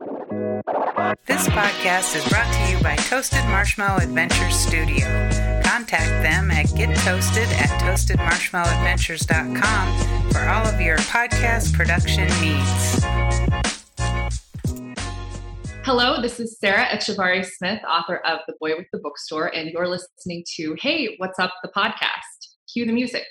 This podcast is brought to you by Toasted Marshmallow Adventures Studio. Contact them at gettoasted at toastedmarshmallowadventures.com for all of your podcast production needs. Hello, this is Sarah Echavarre Smith, author of The Boy with the Bookstore, and you're listening to Hey, What's Up, the podcast. Cue the music.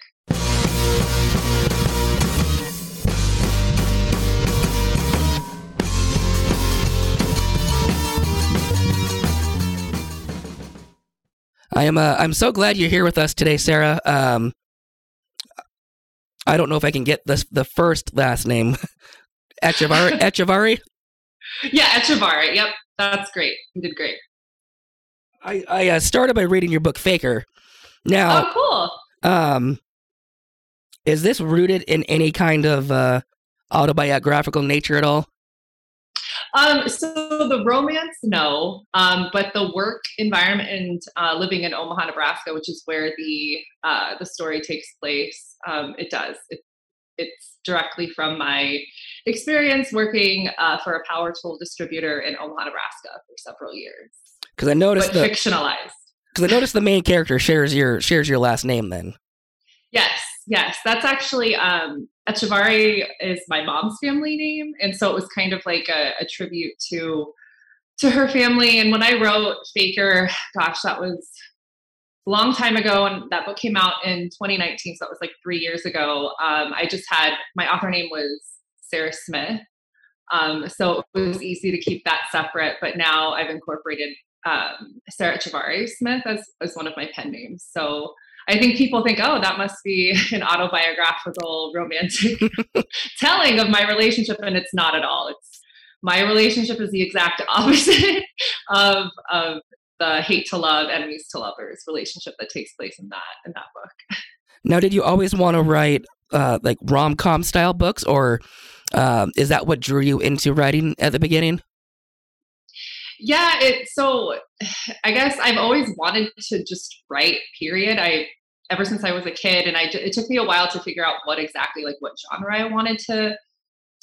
I am. Uh, I'm so glad you're here with us today, Sarah. Um, I don't know if I can get the the first last name. Echavarre. Echavarre. Yeah, Echavarre. Yep, that's great. You did great. I I uh, started by reading your book Faker. Now, oh, cool. Um, is this rooted in any kind of uh, autobiographical nature at all? Um, so the romance, no, um, but the work environment and uh, living in Omaha, Nebraska, which is where the uh, the story takes place, um, it does. It, it's directly from my experience working uh, for a power tool distributor in Omaha, Nebraska, for several years. Because I noticed but the fictionalized. Because I noticed the main character shares your shares your last name. Then. Yes, yes, that's actually um, Echavarre is my mom's family name, and so it was kind of like a, a tribute to to her family. And when I wrote Faker, gosh, that was a long time ago, and that book came out in 2019, so that was like three years ago. Um, I just had my author name was Sarah Smith, um, so it was easy to keep that separate. But now I've incorporated um, Sarah Echavarre Smith as as one of my pen names. So I think people think, oh, that must be an autobiographical romantic telling of my relationship, and it's not at all. It's my relationship is the exact opposite of of the hate to love, enemies to lovers relationship that takes place in that in that book. Now, did you always want to write uh, like rom com style books, or um, is that what drew you into writing at the beginning? Yeah, it so I guess I've always wanted to just write. Period. I ever since I was a kid, and I it took me a while to figure out what exactly like what genre I wanted to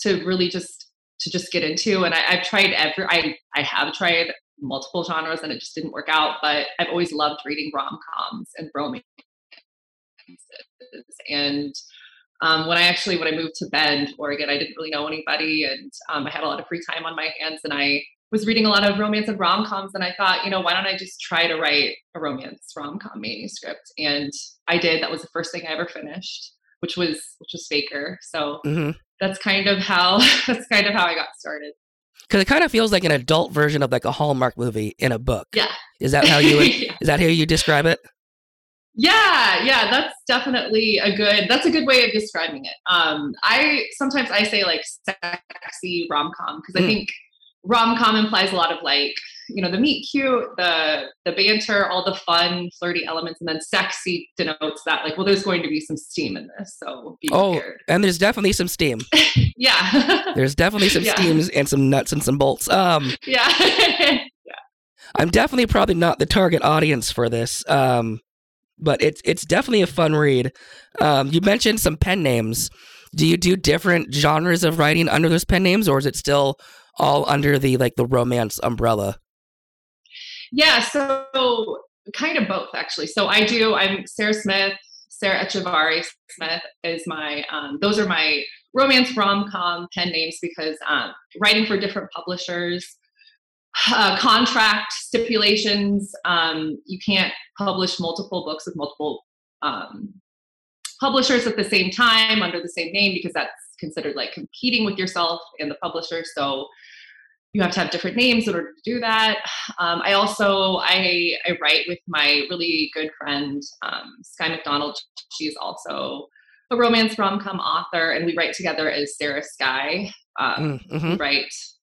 to really just to just get into. And I, I've tried every I I have tried multiple genres, and it just didn't work out. But I've always loved reading rom coms and romance. And um, when I actually when I moved to Bend, Oregon, I didn't really know anybody, and um, I had a lot of free time on my hands, and I was reading a lot of romance and rom coms, and I thought, you know, why don't I just try to write a romance rom com manuscript? And I did. That was the first thing I ever finished, which was which was Faker. So mm-hmm. that's kind of how that's kind of how I got started. Because it kind of feels like an adult version of like a Hallmark movie in a book. Yeah. Is that how you would, yeah. is that how you describe it? Yeah, yeah, that's definitely a good that's a good way of describing it. Um I sometimes I say like sexy rom com because mm. I think rom com implies a lot of like you know the meet cute the the banter all the fun flirty elements and then sexy denotes that like well there's going to be some steam in this so be oh prepared. and there's definitely some steam. Yeah. There's definitely some yeah. steams and some nuts and some bolts. Um yeah. Yeah. I'm definitely probably not the target audience for this um but it's it's definitely a fun read. Um you mentioned some pen names. Do you do different genres of writing under those pen names or is it still all under the like the romance umbrella? Yeah, so kind of both actually. So I do. I'm Sarah Smith. Sarah Echavarre Smith is my. Um, those are my romance rom com pen names because um, writing for different publishers. Uh, contract stipulations. Um, you can't publish multiple books with multiple um, publishers at the same time under the same name because that's considered like competing with yourself and the publisher. So you have to have different names in order to do that. Um, I also I, I write with my really good friend um, Sky McDonald. She's also a romance rom com author, and we write together as Sarah Sky. Um, mm, mm-hmm. write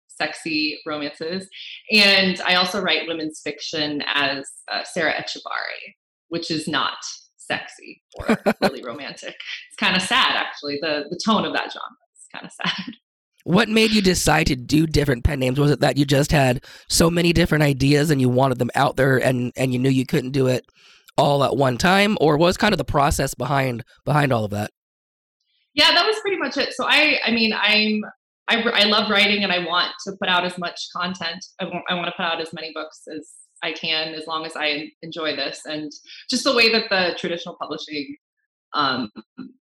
sexy romances, and I also write women's fiction as uh, Sarah Echavarre, which is not sexy or really romantic. It's kind of sad, actually. The the tone of that genre is kind of sad. What made you decide to do different pen names? Was it that you just had so many different ideas and you wanted them out there and and you knew you couldn't do it all at one time or was kind of the process behind behind all of that? Yeah, that was pretty much it. So I I mean, I'm I, I love writing and I want to put out as much content. I want, I want to put out as many books as I can as long as I enjoy this. And just the way that the traditional publishing um,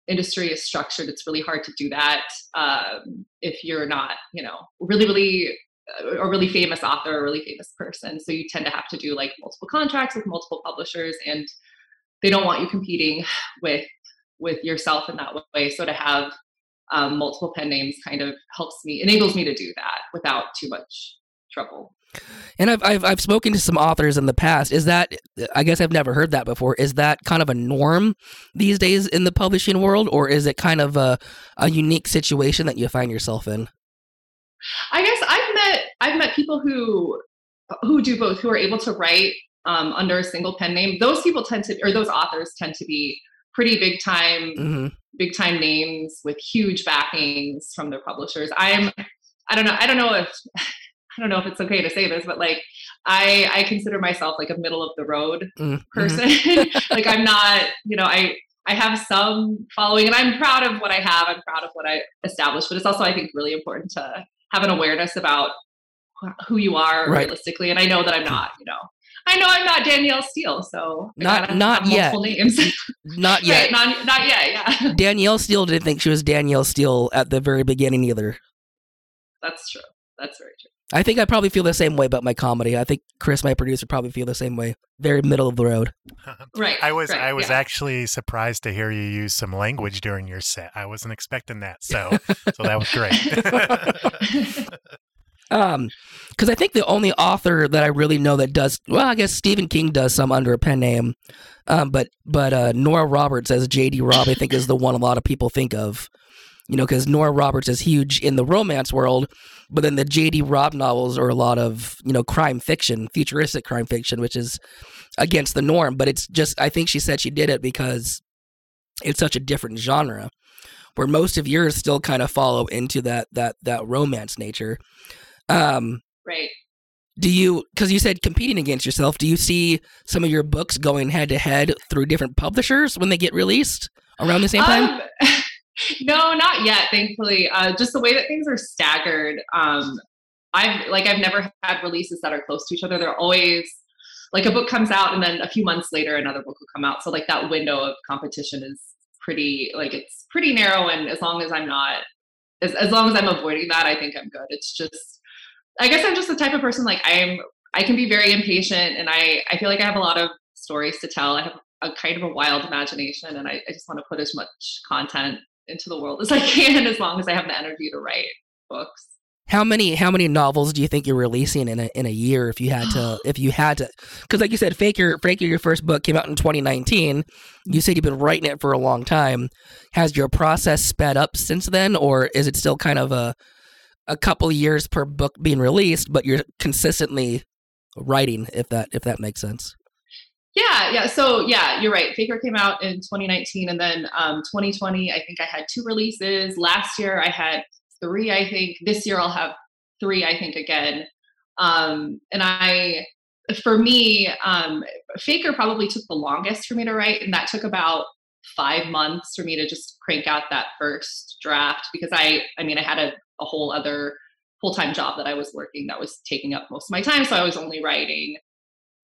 industry is structured, it's really hard to do that um, if you're not, you know, really, really uh, a really famous author, a really famous person. So you tend to have to do like multiple contracts with multiple publishers, and they don't want you competing with with yourself in that way. So to have um, multiple pen names kind of helps me, enables me to do that without too much trouble. And I've, I've I've spoken to some authors in the past. Is that I guess I've never heard that before. Is that kind of a norm these days in the publishing world, or is it kind of a a unique situation that you find yourself in? I guess I've met I've met people who who do both, who are able to write um, under a single pen name. Those people tend to, or those authors tend to be pretty big time mm-hmm. big time names with huge backings from their publishers i'm i don't know i don't know if i don't know if it's okay to say this but like i i consider myself like a middle of the road mm-hmm. person like i'm not you know i i have some following and i'm proud of what i have i'm proud of what i established but it's also i think really important to have an awareness about who you are right. realistically and i know that i'm not you know I know I'm not Danielle Steel, so not not yet. Names. not yet. right, not, not yet. Yeah. Danielle Steel didn't think she was Danielle Steel at the very beginning either. That's true. That's very true. I think I probably feel the same way about my comedy. I think Chris, my producer, probably feel the same way. Very middle of the road. right. I was right, I was yeah. actually surprised to hear you use some language during your set. I wasn't expecting that. So so that was great. Um, because I think the only author that I really know that does well, I guess Stephen King does some under a pen name, um, but but uh, Nora Roberts as J.D. Robb I think is the one a lot of people think of, you know, because Nora Roberts is huge in the romance world, but then the J.D. Robb novels are a lot of you know crime fiction, futuristic crime fiction, which is against the norm. But it's just I think she said she did it because it's such a different genre, where most of yours still kind of follow into that that that romance nature. Um, right. Do you, because you said competing against yourself, do you see some of your books going head to head through different publishers when they get released around the same time? Um, no, not yet, thankfully. Uh, just the way that things are staggered. Um, I've like I've never had releases that are close to each other. They're always like a book comes out and then a few months later another book will come out. So like that window of competition is pretty like it's pretty narrow and as long as I'm not as, as long as I'm avoiding that, I think I'm good. It's just I guess I'm just the type of person like I'm I can be very impatient and I I feel like I have a lot of stories to tell. I have a kind of a wild imagination and I, I just want to put as much content into the world as I can as long as I have the energy to write books. How many how many novels do you think you're releasing in a in a year if you had to if you had to because like you said Faker Faker your first book came out in 2019 you said you've been writing it for a long time has your process sped up since then or is it still kind of a a couple years per book being released, but you're consistently writing. If that if that makes sense. Yeah, yeah. So yeah, you're right. Faker came out in 2019, and then um, 2020. I think I had two releases. Last year I had three. I think this year I'll have three. I think again. Um, and I, for me, um, Faker probably took the longest for me to write, and that took about five months for me to just crank out that first draft because I, I mean, I had a a whole other full-time job that I was working that was taking up most of my time. So I was only writing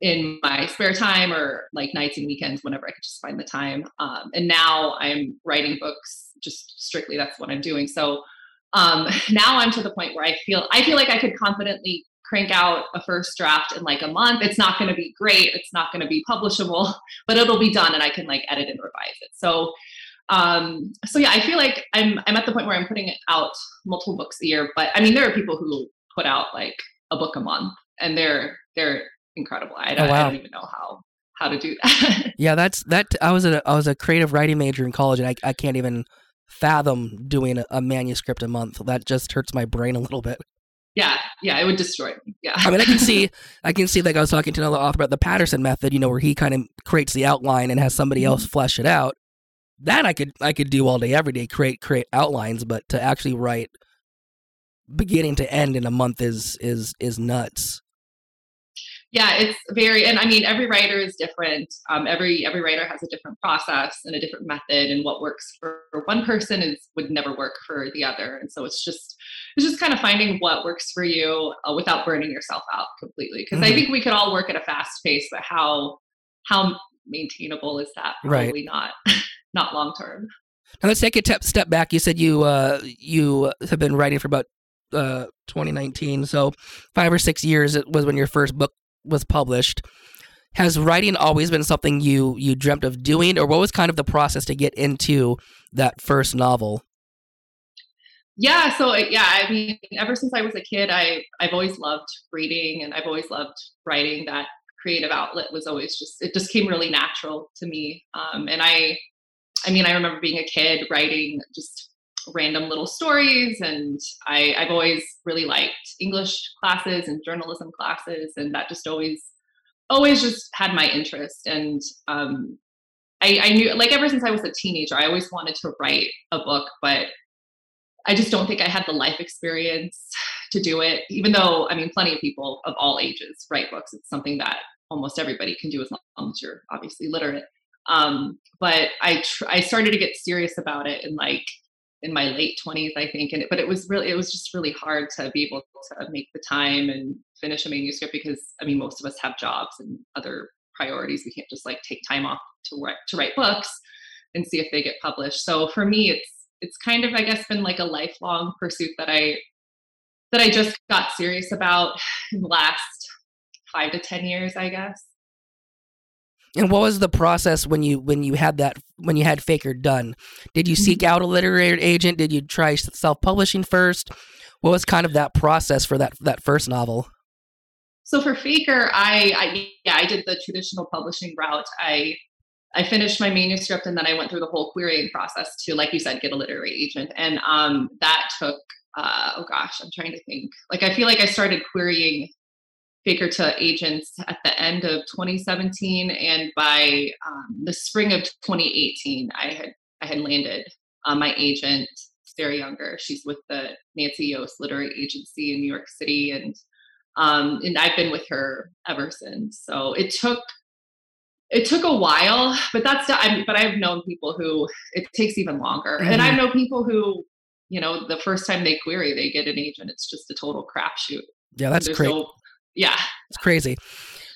in my spare time or like nights and weekends whenever I could just find the time. Um, and now I'm writing books just strictly that's what I'm doing. So um, now I'm to the point where I feel I feel like I could confidently crank out a first draft in like a month. It's not going to be great. It's not going to be publishable, but it'll be done and I can like edit and revise it. So um, so yeah, I feel like I'm I'm at the point where I'm putting out multiple books a year. But I mean, there are people who put out like a book a month, and they're they're incredible. I, oh, wow. I don't even know how how to do that. yeah, that's that. I was a I was a creative writing major in college, and I I can't even fathom doing a, a manuscript a month. That just hurts my brain a little bit. Yeah, yeah, it would destroy me. Yeah. I mean, I can see, I can see. Like I was talking to another author about the Patterson method. You know, where he kind of creates the outline and has somebody else mm-hmm. flesh it out that I could I could do all day every day create create outlines but to actually write beginning to end in a month is is is nuts yeah it's very and i mean every writer is different um, every every writer has a different process and a different method and what works for one person is would never work for the other and so it's just it's just kind of finding what works for you uh, without burning yourself out completely. Because Mhm. I think we could all work at a fast pace, but how how maintainable is that? Right. Probably not not long term. Now let's take a te- step back. You said you uh, you have been writing for about uh, 2019, so five or six years. It was when your first book was published. Has writing always been something you you dreamt of doing, or what was kind of the process to get into that first novel? Yeah, so yeah, I mean, ever since I was a kid, I I've always loved reading and I've always loved writing. That creative outlet was always just it just came really natural to me. Um, and I, I mean, I remember being a kid writing just random little stories, and I I've always really liked English classes and journalism classes, and that just always always just had my interest and um, I, I knew like ever since I was a teenager, I always wanted to write a book, but I just don't think I had the life experience to do it. Even though, I mean, plenty of people of all ages write books. It's something that almost everybody can do as long as you're obviously literate. Um, but I tr- I started to get serious about it in like in my late 20s, I think. And but it was really it was just really hard to be able to make the time and finish a manuscript because I mean, most of us have jobs and other priorities. We can't just like take time off to write to write books and see if they get published. So for me, it's it's kind of I guess been like a lifelong pursuit that I that I just got serious about in the last five to ten years, I guess. And what was the process when you when you had that when you had Faker done? Did you seek out a literary agent? Did you try self publishing first? What was kind of that process for that that first novel? So for Faker, I, I yeah, I did the traditional publishing route. I I finished my manuscript and then I went through the whole querying process to, like you said, get a literary agent. And um, that took, uh, oh gosh, I'm trying to think. Like, I feel like I started querying Faker to agents at the end of 2017, and by um, the spring of 2018, I had I had landed uh, my agent, Sarah Younger. She's with the Nancy Yost Literary Agency in New York City, and um, and I've been with her ever since. So it took it took a while, but that's I but I've known people who it takes even longer, Mhm. and I know people who you know the first time they query they get an agent. It's just a total crapshoot. Yeah, that's great. no- yeah. It's crazy.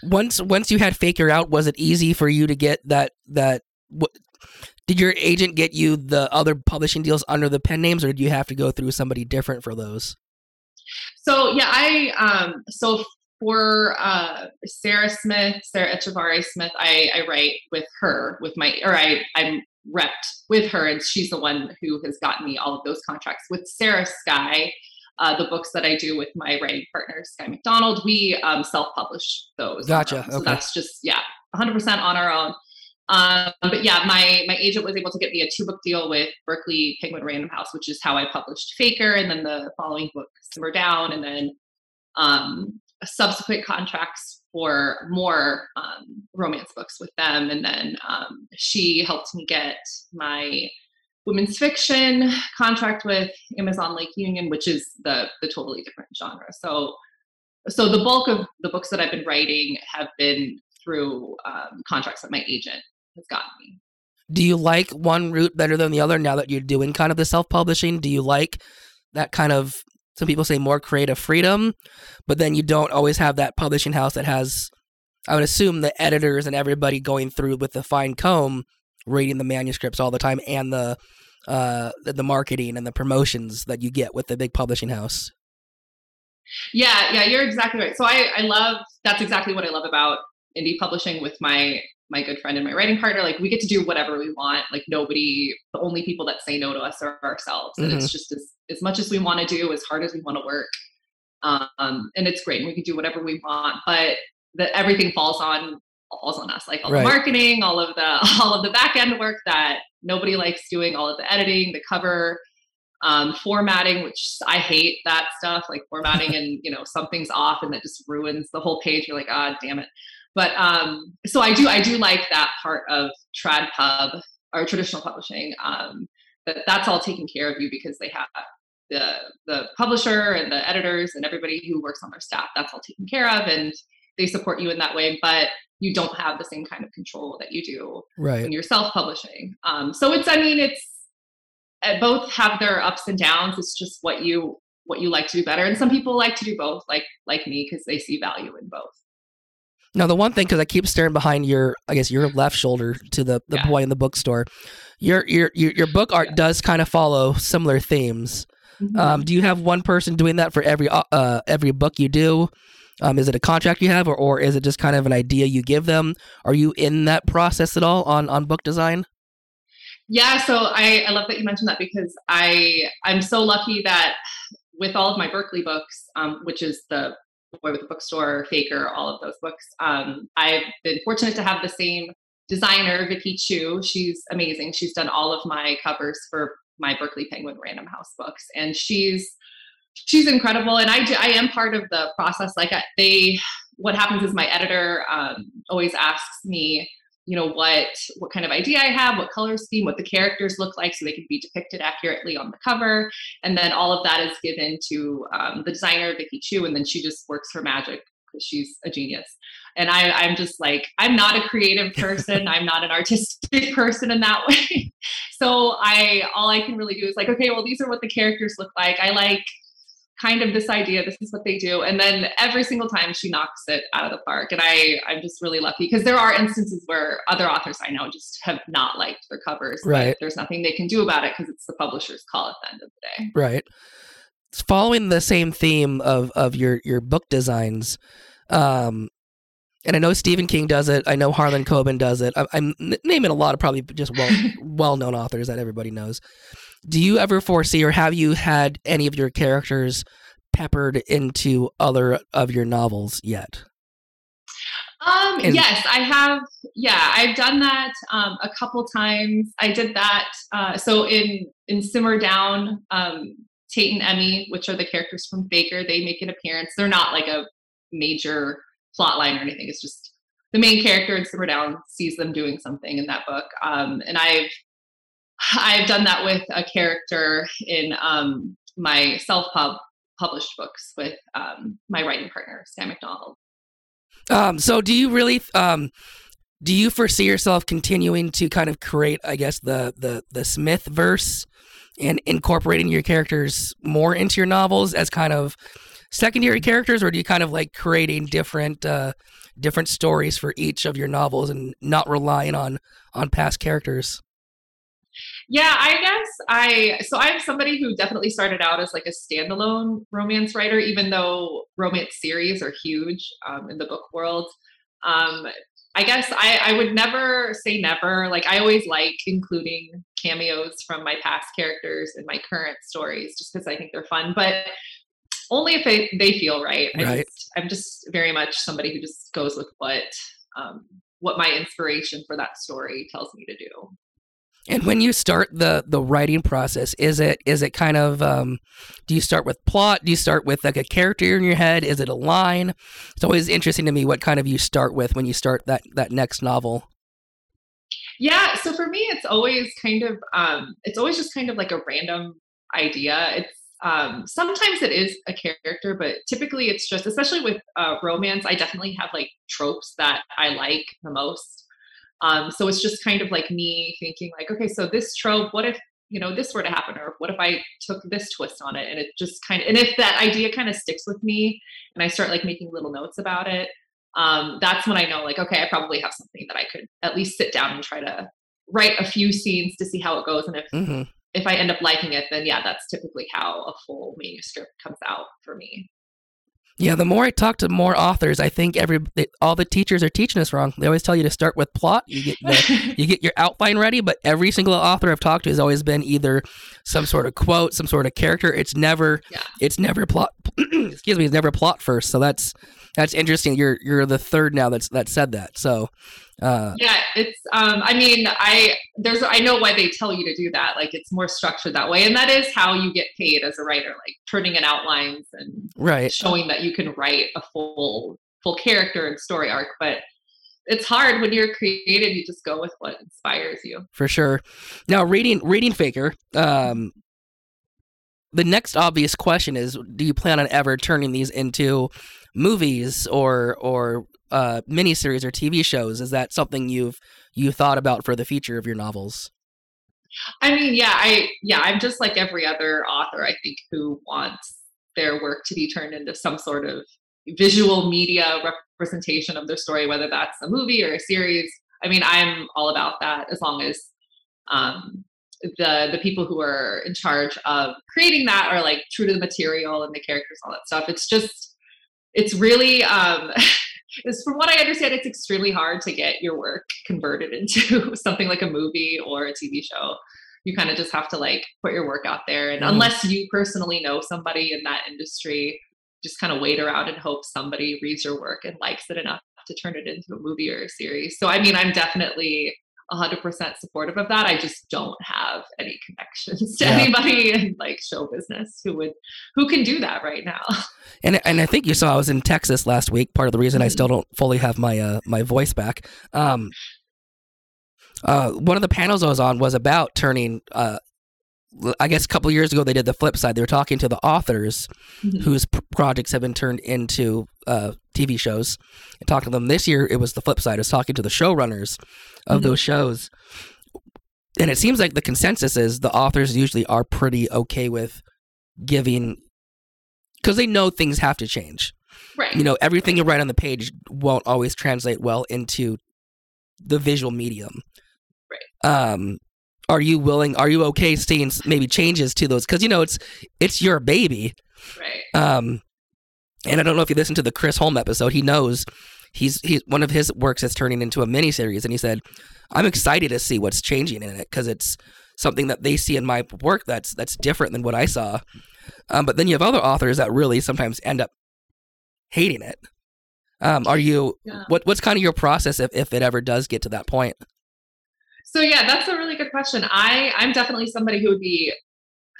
Once once you had Faker out, was it easy for you to get that that? What, did your agent get you the other publishing deals under the pen names, or did you have to go through somebody different for those? So yeah, I um so for uh Sarah Smith, Sarah Echavarre Smith, I I write with her with my or I I'm repped with her and she's the one who has gotten me all of those contracts. With Sarah Sky, uh, the books that I do with my writing partner Sky McDonald, we um, self-publish those. Gotcha. So okay. that's just yeah, 100% on our own. Um, but yeah, my my agent was able to get me a two book deal with Berkley Penguin Random House, which is how I published Faker, and then the following book Simmer Down, and then um, subsequent contracts for more um, romance books with them. And then um, she helped me get my women's fiction contract with Amazon Lake Union, which is the the totally different genre. So so the bulk of the books that I've been writing have been through um, contracts that my agent has gotten me. Do you like one route better than the other now that you're doing kind of the self publishing? Do you like that kind of some people say more creative freedom, but then you don't always have that publishing house that has I would assume the editors and everybody going through with the fine comb reading the manuscripts all the time and the uh the, the marketing and the promotions that you get with the big publishing house. Yeah, yeah, you're exactly right. So I, I love that's exactly what I love about indie publishing with my my good friend and my writing partner. Like we get to do whatever we want. Like nobody, the only people that say no to us are ourselves, and it's just as as much as we want to do, as hard as we want to work. Um, and it's great. and We can do whatever we want, but that everything falls on falls on us. Like all Right. the marketing, all of the all of the back end work that nobody likes doing, all of the editing, the cover um, formatting, which I hate that stuff, like formatting and you know something's off and that just ruins the whole page. You're like, ah, damn it. But um, so I do, I do like that part of trad pub or traditional publishing. Um, that that's all taken care of you because they have the the publisher and the editors and everybody who works on their staff. That's all taken care of, and they support you in that way. But you don't have the same kind of control that you do Right. when you're self-publishing. Um, so it's, I mean, it's uh, both have their ups and downs. It's just what you what you like to do better. And some people like to do both, like like me, because they see value in both. Now, the one thing, because I keep staring behind your, I guess your left shoulder to the the Yeah. boy in the bookstore, your your your, your book art Yeah. does kind of follow similar themes. Mm-hmm. Um, do you have one person doing that for every uh every book you do? Um, is it a contract you have, or, or is it just kind of an idea you give them? Are you in that process at all on on book design? Yeah, so I, I love that you mentioned that because I I'm so lucky that with all of my Berkley books, um, which is the Boy with the Bookstore, Faker, all of those books, um, I've been fortunate to have the same designer, Vicky Chu. She's amazing. She's done all of my covers for my Berkley Penguin Random House books, and she's she's incredible. And I do, I am part of the process. Like I, they, what happens is my editor um, always asks me you know what what kind of idea i have what color scheme what the characters look like so they can be depicted accurately on the cover and then all of that is given to um, the designer vicky chu and then she just works her magic because she's a genius and I, i'm just like i'm not a creative person i'm not an artistic person in that way so i all i can really do is like okay well these are what the characters look like i like kind of this idea this is what they do and then every single time she knocks it out of the park and i i'm just really lucky because there are instances where other authors i know just have not liked their covers Right. there's nothing they can do about it because it's the publisher's call at the end of the day Right. It's following the same theme of of your your book designs. Um and I know Stephen King does it. I know Harlan Coben does it. I, I'm naming a lot of probably just well well known authors that everybody knows. Do you ever foresee, or have you had any of your characters peppered into other of your novels yet? Um, And- yes, I have. Yeah, I've done that um, a couple times. I did that. Uh, so in in Simmer Down, um, Tate and Emmy, which are the characters from Faker, they make an appearance. They're not like a major plot line or anything. It's just the main character in Simmer Down sees them doing something in that book. Um, and I've I've done that with a character in um, my self pub published books with um, my writing partner Sam McDonald. Um, so do you really um do you foresee yourself continuing to kind of create, I guess, the the the Smith verse and incorporating your characters more into your novels as kind of secondary characters, or do you kind of like creating different uh different stories for each of your novels and not relying on on past characters? Yeah, I guess I so I'm somebody who definitely started out as like a standalone romance writer, even though romance series are huge um, in the book world. Um, I guess I, I would never say never. Like I always like including cameos from my past characters in my current stories, just because I think they're fun. But only if they, they feel right. I Right. Just, I'm just very much somebody who just goes with what um, what my inspiration for that story tells me to do. And when you start the the writing process, is it is it kind of um, do you start with plot? Do you start with like a character in your head? Is it a line? It's always interesting to me what kind of you start with when you start that that next novel. Yeah, so for me, it's always kind of, um, it's always just kind of like a random idea. It's um, sometimes it is a character, but typically it's just, especially with uh, romance, I definitely have like tropes that I like the most. Um, so it's just kind of like me thinking like, okay, so this trope, what if you know this were to happen, or what if I took this twist on it, and it just kind of, and if that idea kind of sticks with me, and I start like making little notes about it, um, that's when I know, like, okay, I probably have something that I could at least sit down and try to write a few scenes to see how it goes. And if hmm if I end up liking it, then yeah, that's typically how a full manuscript comes out for me. Yeah, the more I talk to more authors, I think every they, all the teachers are teaching us wrong. They always tell you to start with plot. You get the, you get your outline ready, but every single author I've talked to has always been either some sort of quote, some sort of character. It's never Yeah. it's never plot. excuse me, it's never plot first. So that's that's interesting. You're you're the third now that's that said that. So uh, yeah, it's um I mean, I there's I know why they tell you to do that. Like it's more structured that way. And that is how you get paid as a writer, like turning in outlines and right. showing that you can write a full full character and story arc. But it's hard when you're creative, you just go with what inspires you. for sure. Now, reading reading Faker. Um, the next obvious question is: Do you plan on ever turning these into movies or or uh, miniseries or TV shows? Is that something you've you thought about for the future of your novels? I mean, yeah, I yeah, I'm just like every other author, I think, who wants their work to be turned into some sort of visual media representation of their story, whether that's a movie or a series. I mean, I'm all about that as long as um, the the people who are in charge of creating that are like true to the material and the characters, all that stuff. It's just, it's really, um, is from what I understand, it's extremely hard to get your work converted into something like a movie or a TV show. You kind of just have to like put your work out there, and mm. unless you personally know somebody in that industry, just kind of wait around and hope somebody reads your work and likes it enough to turn it into a movie or a series. So I mean, I'm definitely 100% supportive of that. I just don't have any connections to yeah. anybody in like show business who would who can do that right now. And and I think you saw I was in Texas last week. Part of the reason mm-hmm. I still don't fully have my uh, my voice back. Um, uh, one of the panels I was on was about turning uh, I guess a couple years ago they did the flip side. They were talking to the authors mm-hmm. whose p- projects have been turned into uh, TV shows, and talking to them. This year it was the flip side. I was talking to the showrunners of mm-hmm. those shows, and it seems like the consensus is the authors usually are pretty okay with giving because they know things have to change. Right. You know, everything you write on the page won't always translate well into the visual medium. Right. Um, are you willing are you okay seeing maybe changes to those because you know it's it's your baby right um and i don't know if you listened to the chris holm episode he knows he's he's one of his works is turning into a mini series and he said i'm excited to see what's changing in it because it's something that they see in my work that's that's different than what i saw um, but then you have other authors that really sometimes end up hating it um, are you yeah. what what's kind of your process if, if it ever does get to that point so yeah, that's a really good question. I I'm definitely somebody who would be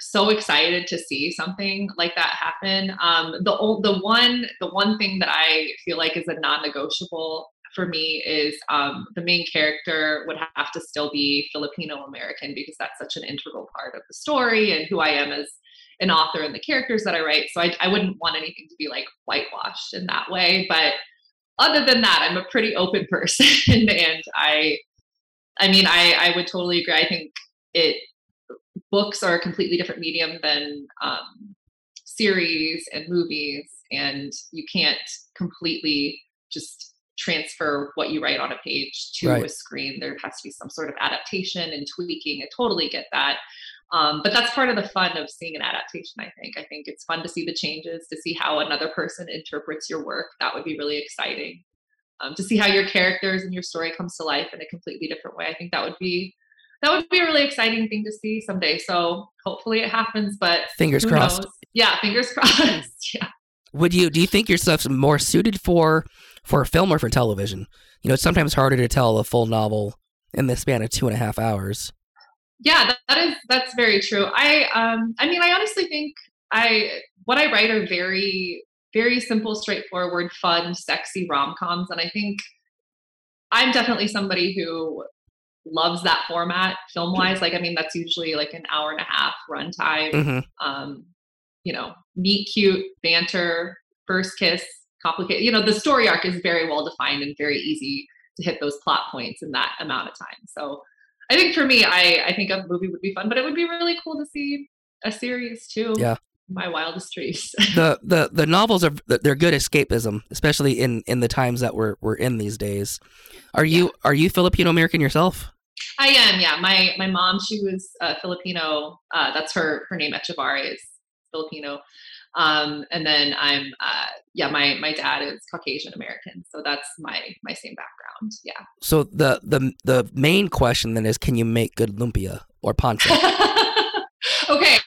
so excited to see something like that happen. Um, the the one the one thing that I feel like is a non-negotiable for me is um, the main character would have to still be Filipino American because that's such an integral part of the story and who I am as an author and the characters that I write. So I, I wouldn't want anything to be like whitewashed in that way. But other than that, I'm a pretty open person and I I mean, I, I would totally agree. I think it books are a completely different medium than um, series and movies, and you can't completely just transfer what you write on a page to right. a screen. There has to be some sort of adaptation and tweaking. I totally get that. Um, but that's part of the fun of seeing an adaptation, I think. I think it's fun to see the changes, to see how another person interprets your work. That would be really exciting um, to see how your characters and your story comes to life in a completely different way. I think that would be that would be a really exciting thing to see someday. So hopefully it happens. But fingers crossed. Knows? Yeah, fingers crossed. yeah. Would you do you think yourself more suited for for film or for television? You know, it's sometimes harder to tell a full novel in the span of two and a half hours. Yeah, that, that is that's very true. I um I mean I honestly think I what I write are very very simple, straightforward, fun, sexy rom coms. And I think I'm definitely somebody who loves that format film wise. Like, I mean, that's usually like an hour and a half runtime. Mm-hmm. Um, you know, meet cute, banter, first kiss, complicated. You know, the story arc is very well defined and very easy to hit those plot points in that amount of time. So I think for me, I, I think a movie would be fun, but it would be really cool to see a series too. Yeah my wildest dreams. the the the novels are they're good escapism, especially in in the times that we're we're in these days. Are you yeah. are you Filipino American yourself? I am. Yeah, my my mom she was uh, Filipino. Uh, that's her her name Echavarre is Filipino. Um, and then I'm uh, yeah my my dad is Caucasian American, so that's my my same background. Yeah. So the the the main question then is, can you make good lumpia or ponche? okay,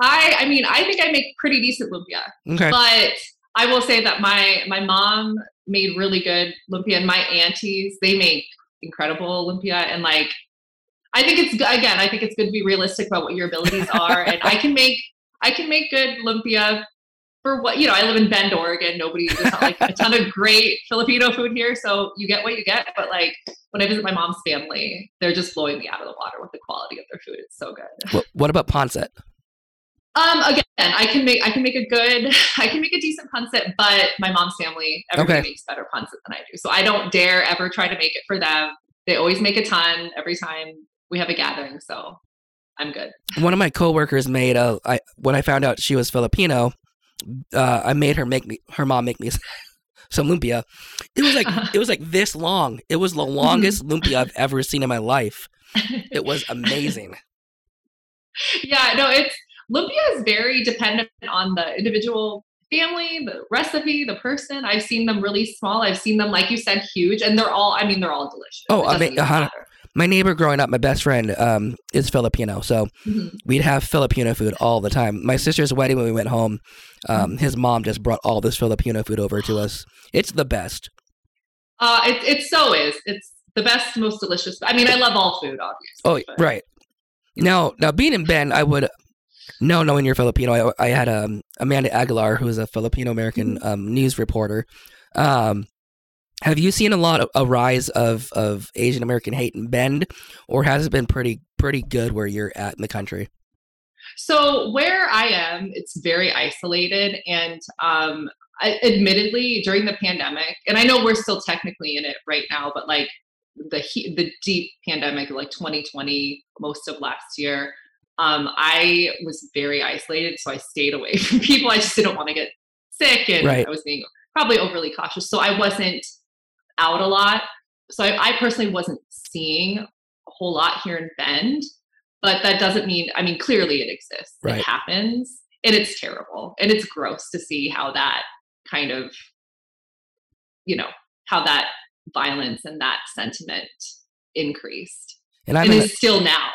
I I mean, I think I make pretty decent lumpia. Okay. But I will say that my my mom made really good lumpia and my aunties, they make incredible lumpia and like I think it's again, I think it's good to be realistic about what your abilities are and I can make I can make good lumpia for what you know, I live in Bend, Oregon. Nobody there's not like a ton of great Filipino food here, so you get what you get. But like when I visit my mom's family, they're just blowing me out of the water with the quality of their food. It's so good. What, what about pancit? Um, again, I can make I can make a good I can make a decent pancit, but my mom's family everybody okay. makes better pancit than I do. So I don't dare ever try to make it for them. They always make a ton every time we have a gathering. So I'm good. One of my coworkers made a I when I found out she was Filipino, uh, I made her make me her mom make me some lumpia. It was like it was like this long. It was the longest lumpia I've ever seen in my life. It was amazing. yeah, no, it's lumpia is very dependent on the individual family, the recipe, the person. I've seen them really small. I've seen them, like you said, huge, and they're all. I mean, they're all delicious. Oh, I mean, uh-huh. My neighbor growing up, my best friend, um, is Filipino, so Mhm. we'd have Filipino food all the time. My sister's wedding when we went home, um, his mom just brought all this Filipino food over to us. It's the best. Uh, it it so is. It's the best, most delicious. I mean, I love all food, obviously. Oh, but- right. Now, now being in Bend, I would no knowing you're Filipino. I, I had um, Amanda Aguilar, who is a Filipino American um, news reporter. Um, have you seen a lot of a rise of of Asian American hate in Bend, or has it been pretty pretty good where you're at in the country? So where I am, it's very isolated, and um, I, admittedly, during the pandemic, and I know we're still technically in it right now, but like the the deep pandemic, like 2020, most of last year, um, I was very isolated, so I stayed away from people. I just didn't want to get sick, and Right. I was being probably overly cautious, so I wasn't out a lot. So I, I personally wasn't seeing a whole lot here in Bend but that doesn't mean i mean clearly it exists Right. it happens and it's terrible and it's gross to see how that kind of you know how that violence and that sentiment increased And I'm and is still now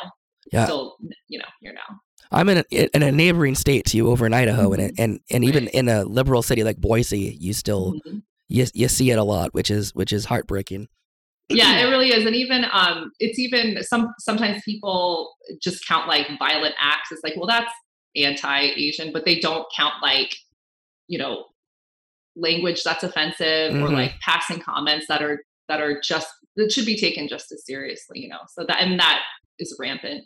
Yeah. still you know here now I'm in a, in a neighboring state to you over in Idaho, and it, and and even Right. in a liberal city like Boise, you still Mhm. you, you see it a lot, which is which is heartbreaking. yeah it really is and even um it's even some sometimes people just count like violent acts as like well that's anti-asian but they don't count like you know language that's offensive or Mhm. like passing comments that are that are just that should be taken just as seriously you know so that and that is rampant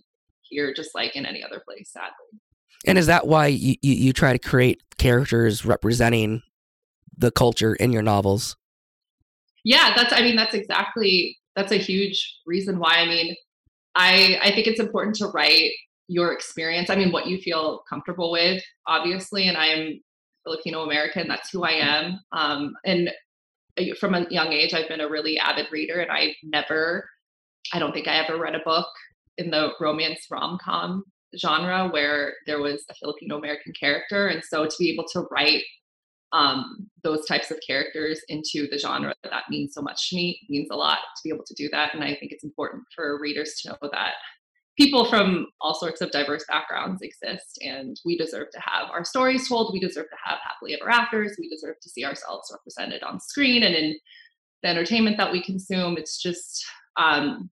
here just like in any other place sadly And is that why you, you, you try to create characters representing the culture in your novels? yeah that's i mean that's exactly that's a huge reason why i mean i i think it's important to write your experience i mean what you feel comfortable with obviously and i am filipino american that's who i am um and from a young age i've been a really avid reader and i've never i don't think i ever read a book in the romance rom-com genre where there was a filipino american character and so to be able to write um, those types of characters into the genre that means so much to me means a lot to be able to do that and i think it's important for readers to know that people from all sorts of diverse backgrounds exist and we deserve to have our stories told we deserve to have happily ever afters we deserve to see ourselves represented on screen and in the entertainment that we consume. It's just um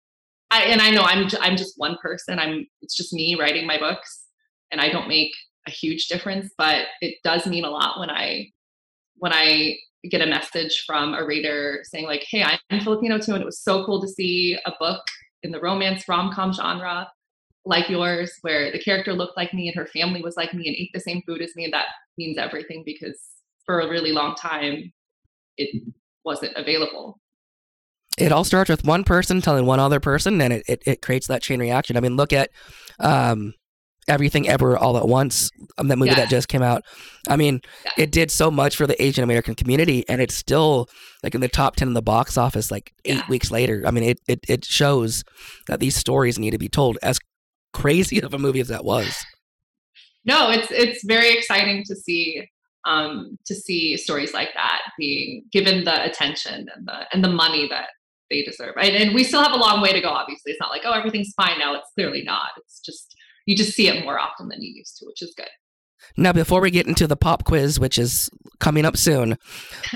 i and i know i'm i'm just one person i'm it's just me writing my books and i don't make a huge difference but it does mean a lot when i when I get a message from a reader saying like, "Hey, I'm Filipino too, and it was so cool to see a book in the romance rom-com genre like yours, where the character looked like me and her family was like me and ate the same food as me." And that means everything because for a really long time, it wasn't available. It all starts with one person telling one other person, and it, it, it creates that chain reaction. I mean, look at um, Everything Ever All at Once, um, that movie Yeah. that just came out. I mean, Yeah. it did so much for the Asian American community, and it's still like in the top 10 in the box office like eight Yeah. weeks later. I mean, it, it, it shows that these stories need to be told as crazy of a movie as that was. no it's it's very exciting to see um to see stories like that being given the attention and the and the money that they deserve. And, and we still have a long way to go obviously. It's not like oh everything's fine now. It's clearly not. It's just you just see it more often than you used to which is good. Now, before we get into the pop quiz, which is coming up soon,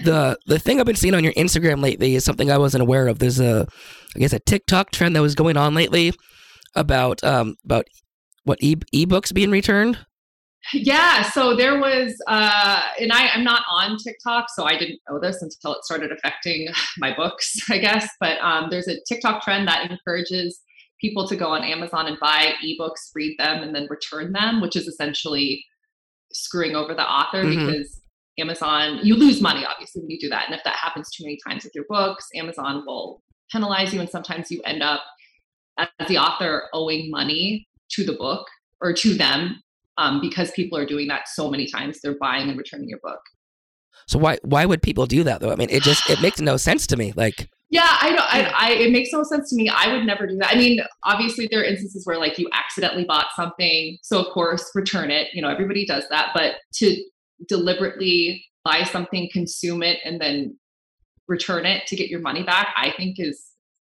the the thing I've been seeing on your Instagram lately is something I wasn't aware of. There's a, I guess, a TikTok trend that was going on lately about um about what e ebooks being returned. Yeah so there was uh and i i'm not on tiktok so i didn't know this until it started affecting my books i guess but um there's a tiktok trend that encourages people to go on amazon and buy ebooks read them and then return them which is essentially screwing over the author Mhm. because amazon you lose money obviously when you do that and if that happens too many times with your books amazon will penalize you and sometimes you end up as the author owing money to the book or to them um, because people are doing that so many times. They're buying and returning your book. So why why would people do that though? I mean, it just it makes no sense to me. Like yeah, I don't. I, I, it makes no sense to me. I would never do that. I mean, obviously, there are instances where like you accidentally bought something, so of course, return it. You know, everybody does that. But to deliberately buy something, consume it, and then return it to get your money back, I think is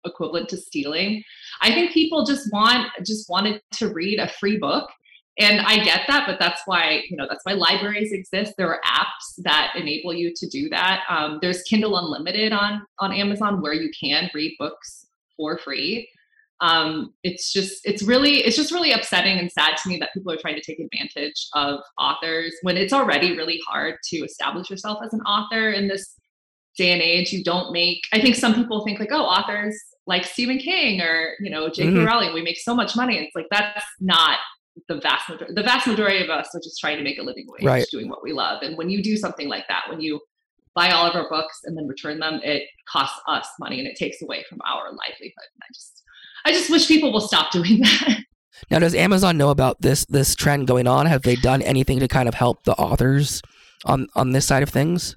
equivalent to stealing. I think people just want just wanted to read a free book and i get that but that's why you know that's why libraries exist. There are apps that enable you to do that. Um, there's kindle unlimited on on amazon where you can read books for free. Um, it's just it's really it's just really upsetting and sad to me that people are trying to take advantage of authors when it's already really hard to establish yourself as an author in this day and age. You don't make i think some people think like oh authors like stephen king or you know j.k mm-hmm. rowling we make so much money. It's like that's not the vast majority the vast majority of us are just trying to make a living wage right. doing what we love. And when you do something like that when you buy all of our books and then return them it costs us money and it takes away from our livelihood. And i just i just wish people will stop doing that. Now does amazon know about this this trend going on? Have they done anything to kind of help the authors on on this side of things?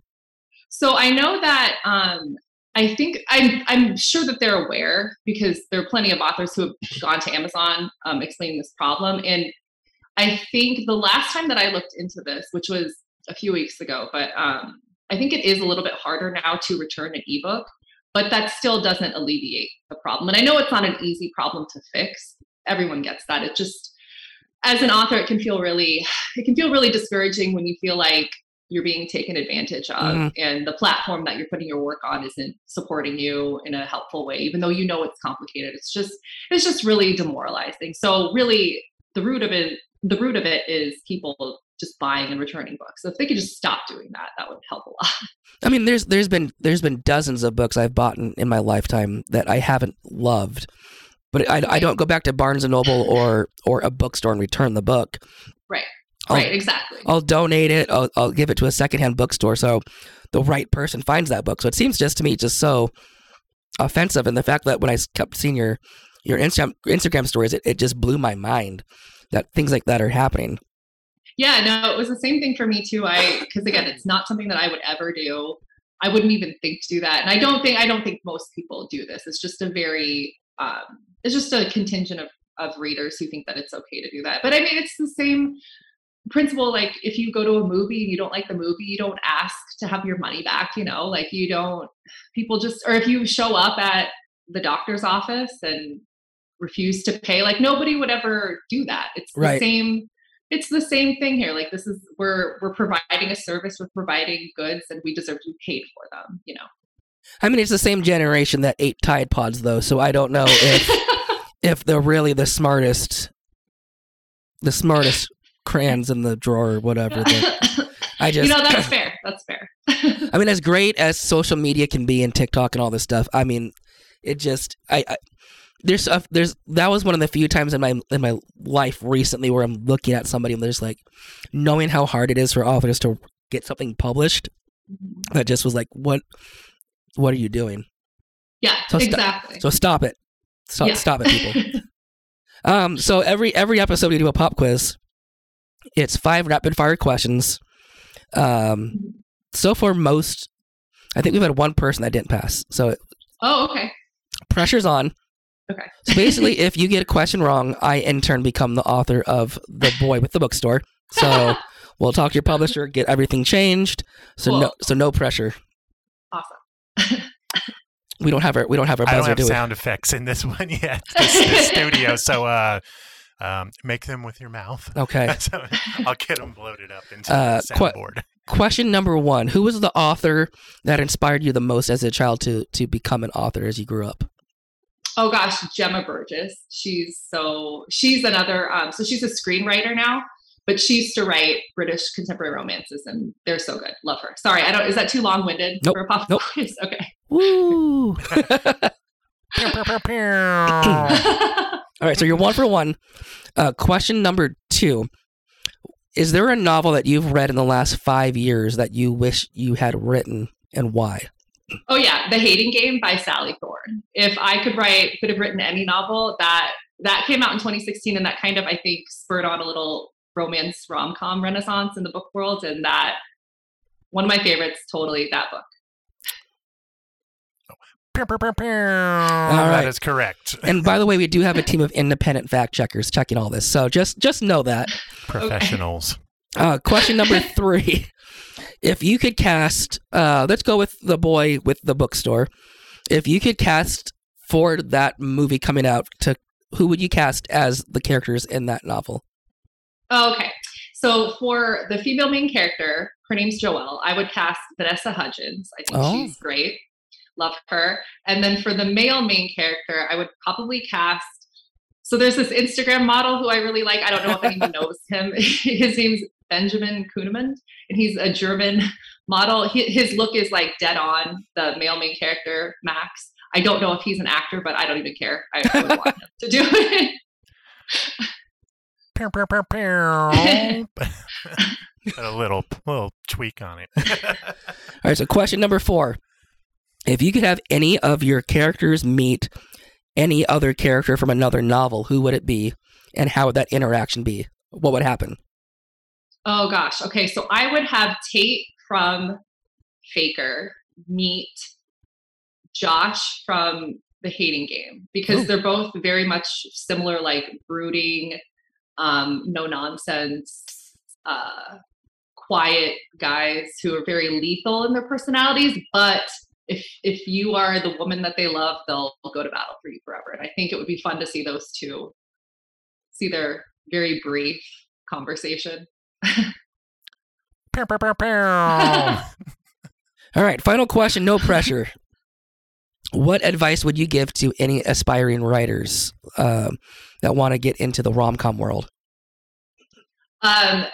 So i know that um I think I'm I'm sure that they're aware because there are plenty of authors who have gone to Amazon um, explaining this problem. And I think the last time that I looked into this, which was a few weeks ago, but um, I think it is a little bit harder now to return an ebook, but that still doesn't alleviate the problem. And I know it's not an easy problem to fix. Everyone gets that. It just as an author, it can feel really it can feel really discouraging when you feel like you're being taken advantage of mm-hmm. and the platform that you're putting your work on isn't supporting you in a helpful way even though you know it's complicated. It's just it's just really demoralizing. So really the root of it the root of it is people just buying and returning books. So if they could just stop doing that that would help a lot. I mean there's there's been there's been dozens of books i've bought in, in my lifetime that i haven't loved. But I, I don't go back to barnes and noble or or a bookstore and return the book. Right I'll, right, exactly. I'll donate it. I'll, I'll give it to a secondhand bookstore so the right person finds that book. So it seems just to me just so offensive, and the fact that when I kept seeing your your Instagram Instagram stories, it, it just blew my mind that things like that are happening. Yeah, no, it was the same thing for me too. I because again, it's not something that I would ever do. I wouldn't even think to do that, and I don't think I don't think most people do this. It's just a very um, it's just a contingent of of readers who think that it's okay to do that. But I mean, it's the same principle like if you go to a movie and you don't like the movie you don't ask to have your money back you know like you don't people just or if you show up at the doctor's office and refuse to pay like nobody would ever do that. It's the right. same it's the same thing here. Like this is we're we're providing a service we're providing goods and we deserve to be paid for them you know? I mean it's the same generation that ate tide pods though so i don't know if if they're really the smartest the smartest crayons in the drawer or whatever. I just, you know, that's fair. That's fair. I mean, as great as social media can be and TikTok and all this stuff, I mean, it just, I, I there's a, there's that was one of the few times in my in my life recently where I'm looking at somebody and there's like knowing how hard it is for authors to get something published. Mm-hmm. That just was like, what, what are you doing? Yeah, so exactly. so stop it, stop, yeah. stop it, people. um, so every every episode we do a pop quiz. It's five rapid fire questions. Um, so far, most, I think we've had one person that didn't pass. So, it, oh, okay. Pressure's on. Okay. so basically, if you get a question wrong, I in turn become the author of The Boy with the Bookstore. So we'll talk to your publisher, get everything changed. So cool. no, so no pressure. Awesome. we don't have our we don't have our buzzer. I don't have do sound effects in this one yet. This, this studio, so uh, um, make them with your mouth. Okay. so I'll get them bloated up into uh, the soundboard. Qu- question number one: Who was the author that inspired you the most as a child to to become an author as you grew up? Oh gosh, Gemma Burgess. She's so she's another. Um, so she's a screenwriter now, but she used to write British contemporary romances, and they're so good. Love her. Sorry, I don't. Is that too long winded nope. for a pop nope. quiz? Okay. Woo. All right, so you're one for one. Uh, question number two: Is there a novel that you've read in the last five years that you wish you had written, and why? Oh yeah, The Hating Game by Sally Thorne. If I could write, could have written any novel that that came out in 2016, and that kind of I think spurred on a little romance rom com renaissance in the book world, and that one of my favorites, totally that book. Pew, pew, pew, pew. right. That is correct. And by the way, we do have a team of independent fact checkers checking all this. So just just know that. Professionals. Uh, question number three: If you could cast, uh, let's go with the boy with the bookstore. If you could cast for that movie coming out, to who would you cast as the characters in that novel? Oh, okay. So for the female main character, her name's Joelle. I would cast Vanessa Hudgens. I think Oh. she's great. Love her. And then for the male main character, I would probably cast. So there's this Instagram model who I really like. I don't know if anyone knows him. His name's Benjamin Kuhneman, and he's a German model. He, his look is like dead on the male main character, Max. I don't know if he's an actor, but I don't even care. I, I would want him to do it. Pew, pew, pew, pew. A little little tweak on it. All right. So question number four: If you could have any of your characters meet any other character from another novel, who would it be, and how would that interaction be? What would happen? Oh gosh. Okay. So I would have Tate from Faker meet Josh from the hating game because Oh. they're both very much similar, like brooding, um, no nonsense, uh, quiet guys who are very lethal in their personalities. But if if you are the woman that they love, they'll go to battle for you forever. And I think it would be fun to see those two see their very brief conversation. Pew, pew, pew, pew. All right, final question, no pressure. what advice would you give to any aspiring writers um, that want to get into the rom com world? Um,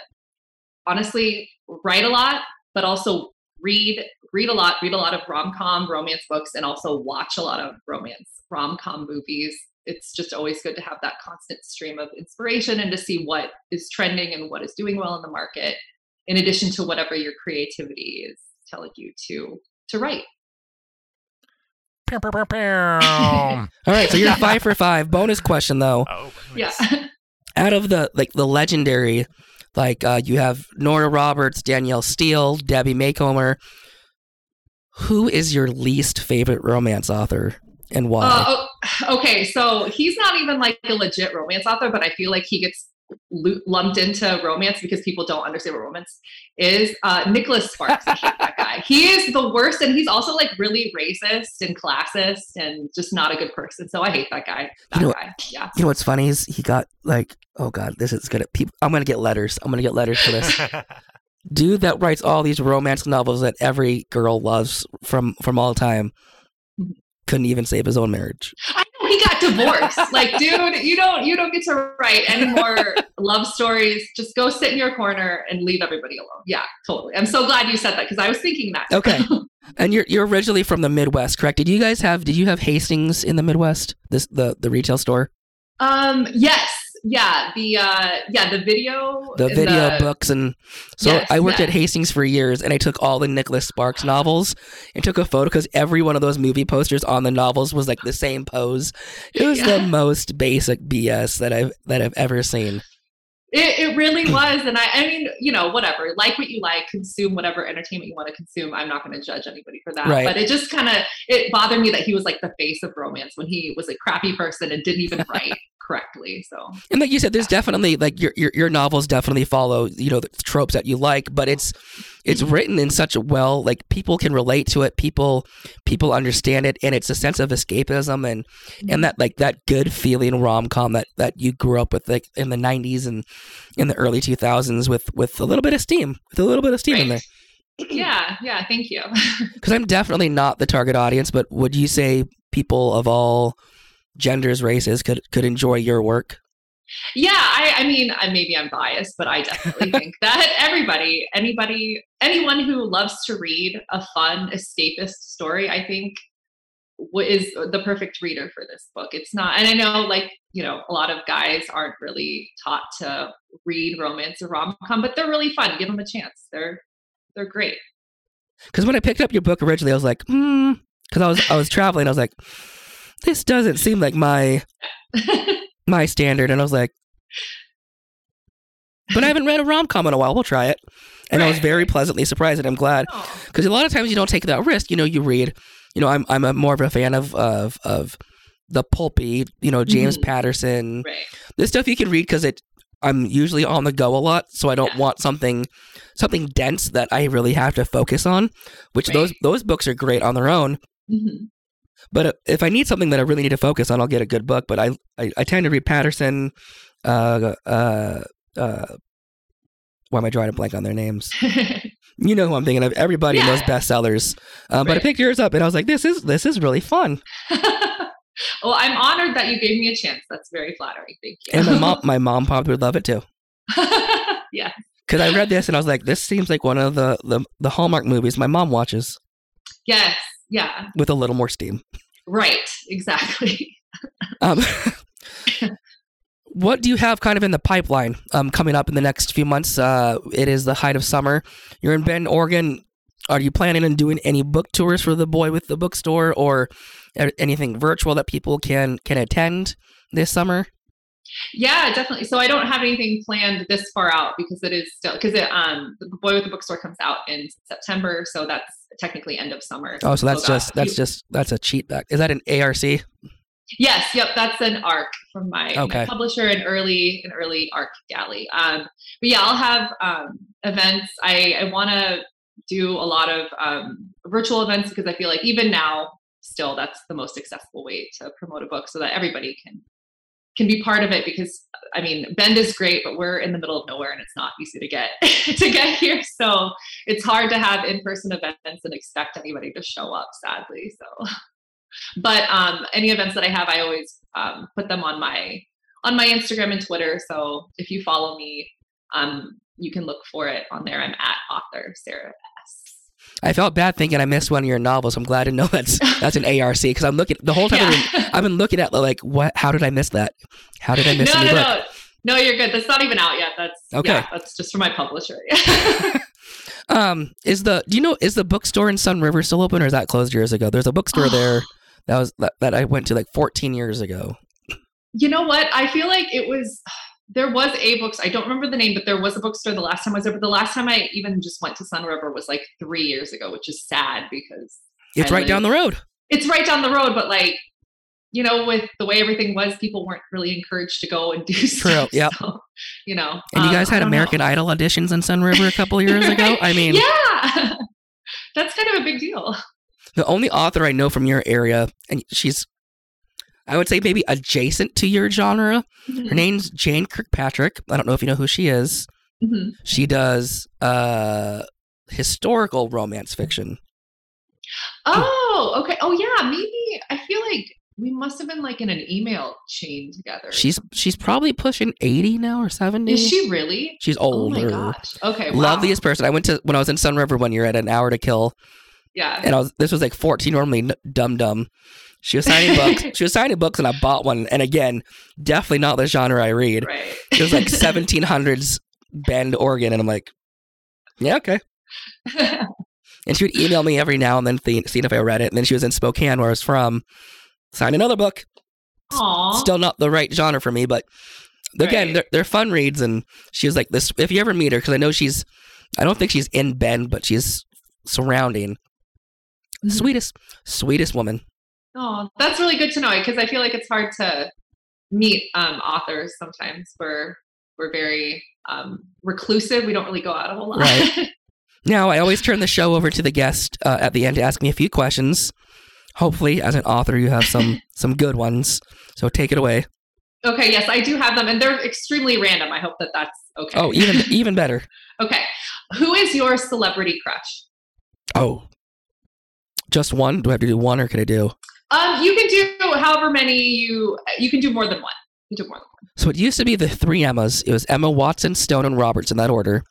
honestly, write a lot, but also read read a lot. Read a lot of rom com romance books, and also watch a lot of romance rom com movies. It's just always good to have that constant stream of inspiration and to see what is trending and what is doing well in the market, in addition to whatever your creativity is telling you to to write. All right, so you're five for five. Bonus question though. Oh, Yeah. Out of the like the legendary, like uh, you have Nora Roberts, Danielle Steel, Debbie Macomber. Who is your least favorite romance author and why? Uh, oh, okay, so he's not even like a legit romance author, but I feel like he gets lumped into romance because people don't understand what romance is. Uh, Nicholas Sparks, I hate that guy. He is the worst, and he's also like really racist and classist and just not a good person. So I hate that guy. That You know- guy, yeah. you know what's funny is he got like, oh god, this is gonna. People, I'm gonna get letters. I'm gonna get letters for this. dude that writes all these romance novels that every girl loves from from all time couldn't even save his own marriage. I know he got divorced. like, dude, you don't you don't get to write any more love stories. Just go sit in your corner and leave everybody alone. Yeah, totally. I'm so glad you said that because I was thinking that. Okay. And you're you're originally from the Midwest, correct? Did you guys have did you have Hastings in the Midwest? This the the retail store? Um. Yes. Yeah. The uh. Yeah. The video. The video the- books and so Yes, I worked at. Hastings for years and I took all the Nicholas Sparks novels and took a photo because every one of those movie posters on the novels was like the same pose. It was the most basic BS that I've that I've ever seen. It, it really was, and I. I mean, you know, whatever. Like what you like, consume whatever entertainment you want to consume. I'm not going to judge anybody for that. Right. But it just kind of it bothered me that he was like the face of romance when he was a crappy person and didn't even write correctly. So And like you said, there's definitely like your, your your novels definitely follow you know the tropes that you like, but it's it's mm-hmm. written in such a well like people can relate to it, people people understand it, and it's a sense of escapism and and mm-hmm. that like that good feeling rom com that that you grew up with like in the '90s and in the early 2000s with with a little bit of steam, with a little bit of steam in there. Yeah, yeah. Thank you. Because I'm definitely not the target audience, but would you say people of all genders, races could could enjoy your work? Yeah, I, I mean, I, maybe I'm biased, but I definitely think that everybody, anybody, anyone who loves to read a fun, escapist story, I think is the perfect reader for this book. It's not, and I know, like, you know, a lot of guys aren't really taught to read romance or rom com, but they're really fun. Give them a chance. They're they're great. Because when I picked up your book originally, I was like, hmm. Because I was I was traveling, I was like, this doesn't seem like my my standard, and I was like, but I haven't read a rom com in a while. We'll try it. And I was very pleasantly surprised, and I'm glad because a lot of times you don't take that risk. You know, you read. You know, I'm I'm a more of a fan of of of the pulpy. You know, James Mhm. Patterson. right. This stuff you can read because it. I'm usually on the go a lot, so I don't Yeah. want something something dense that I really have to focus on. Which Right. those those books are great on their own. Mhm. But uh, if I need something that I really need to focus on, I'll get a good book. But I I, I tend to read Patterson. Uh, uh, uh, why am I drawing a blank on their names? You know who I'm thinking of. Everybody Yeah. knows bestsellers. Um, But I picked yours up, and I was like, "This is this is really fun." well, I'm honored that you gave me a chance. That's very flattering. Thank you. And my mom, my mom probably would love it too. yeah. Because I read this and I was like, "This seems like one of the, the the Hallmark movies my mom watches Yes. Yeah. with a little more steam." Right. Exactly. Um, what do you have kind of in the pipeline um, coming up in the next few months? Uh, it is the height of summer. You're in Bend, Oregon. Are you planning on doing any book tours for the Boy with the Bookstore, or anything virtual that people can can attend this summer? Yeah, definitely. So I don't have anything planned this far out because it is still because it um the boy with the bookstore comes out in September, so that's technically end of summer. Oh, so that's just that's just that's a cheat back. Is that an ARC? yes, yep. That's an arc from my, my publisher, an early an early arc galley. Um, but yeah, I'll have um events. I I want to do a lot of um virtual events because I feel like even now still that's the most accessible way to promote a book so that everybody can can be part of it because I mean Bend is great, but we're in the middle of nowhere and it's not easy to get to get here. So it's hard to have in-person events and expect anybody to show up, sadly. So but um any events that I have, I always um, put them on my on my Instagram and Twitter. So if you follow me, um you can look for it on there. I'm at author Sarah. I felt bad thinking I missed one of your novels. I'm glad to know that's that's an ARC because I'm looking the whole time. I've, been, I've been looking at like what? How did I miss that? How did I miss no, no, book? no. No, you're good. That's not even out yet. That's Okay. Yeah, that's just for my publisher. Um, is the do you know is the bookstore in Sunriver still open or is that closed years ago? There's a bookstore there that was that, that I went to like 14 years ago. you know what? I feel like it was there was a books. I don't remember the name, but there was a bookstore the last time I was there. But the last time I even just went to Sunriver was like three years ago, which is sad because It's I right down the road. it's right down the road. But like, you know, with the way everything was, people weren't really encouraged to go and do stuff. yep. So, you know, And you um, guys I had don't know. American Idol auditions in Sunriver a couple years ago. I mean, yeah, that's kind of a big deal. the only author I know from your area, and she's, I would say maybe adjacent to your genre. Her name's Jane Kirkpatrick. I don't know if you know who she is. Mhm. She does uh historical romance fiction. Oh, okay. Oh, yeah. Maybe I feel like we must have been like in an email chain together. She's she's probably pushing 80 now or 70. is she really? She's Oh older. my gosh. Okay. Wow. Loveliest person. I went to when I was in Sunriver one year at an hour to kill, Yeah. and I was this was like 14 normally dum dum. She was signing books. She was signing books, and I bought one. And again, definitely not the genre I read. Right. It was like 1700s Bend, Oregon, and I'm like, yeah, okay. And she would email me every now and then, th- seeing if I read it. And then she was in Spokane, where I was from. Sign another book. Aw. Still not the right genre for me, but again, Right. they're, they're fun reads. And she was like this. If you ever meet her, because I know she's, I don't think she's in Bend, but she's surrounding. Mhm. Sweetest, sweetest woman. Oh, that's really good to know because I feel like it's hard to meet um, authors sometimes. We're we're very um, reclusive. We don't really go out a whole lot. Right. Now, I always turn the show over to the guest uh, at the end to ask me a few questions. Hopefully, as an author, you have some some good ones. So take it away. okay. Yes, I do have them, and they're extremely random. I hope that that's okay. Oh, even even better. okay. Who is your celebrity crush? Oh, just one? Do I have to do one, or can I do? Um, you can do however many you you can do more than one. You can do more than one. So it used to be the three Emmas. It was Emma Watson, Stone, and Roberts in that order.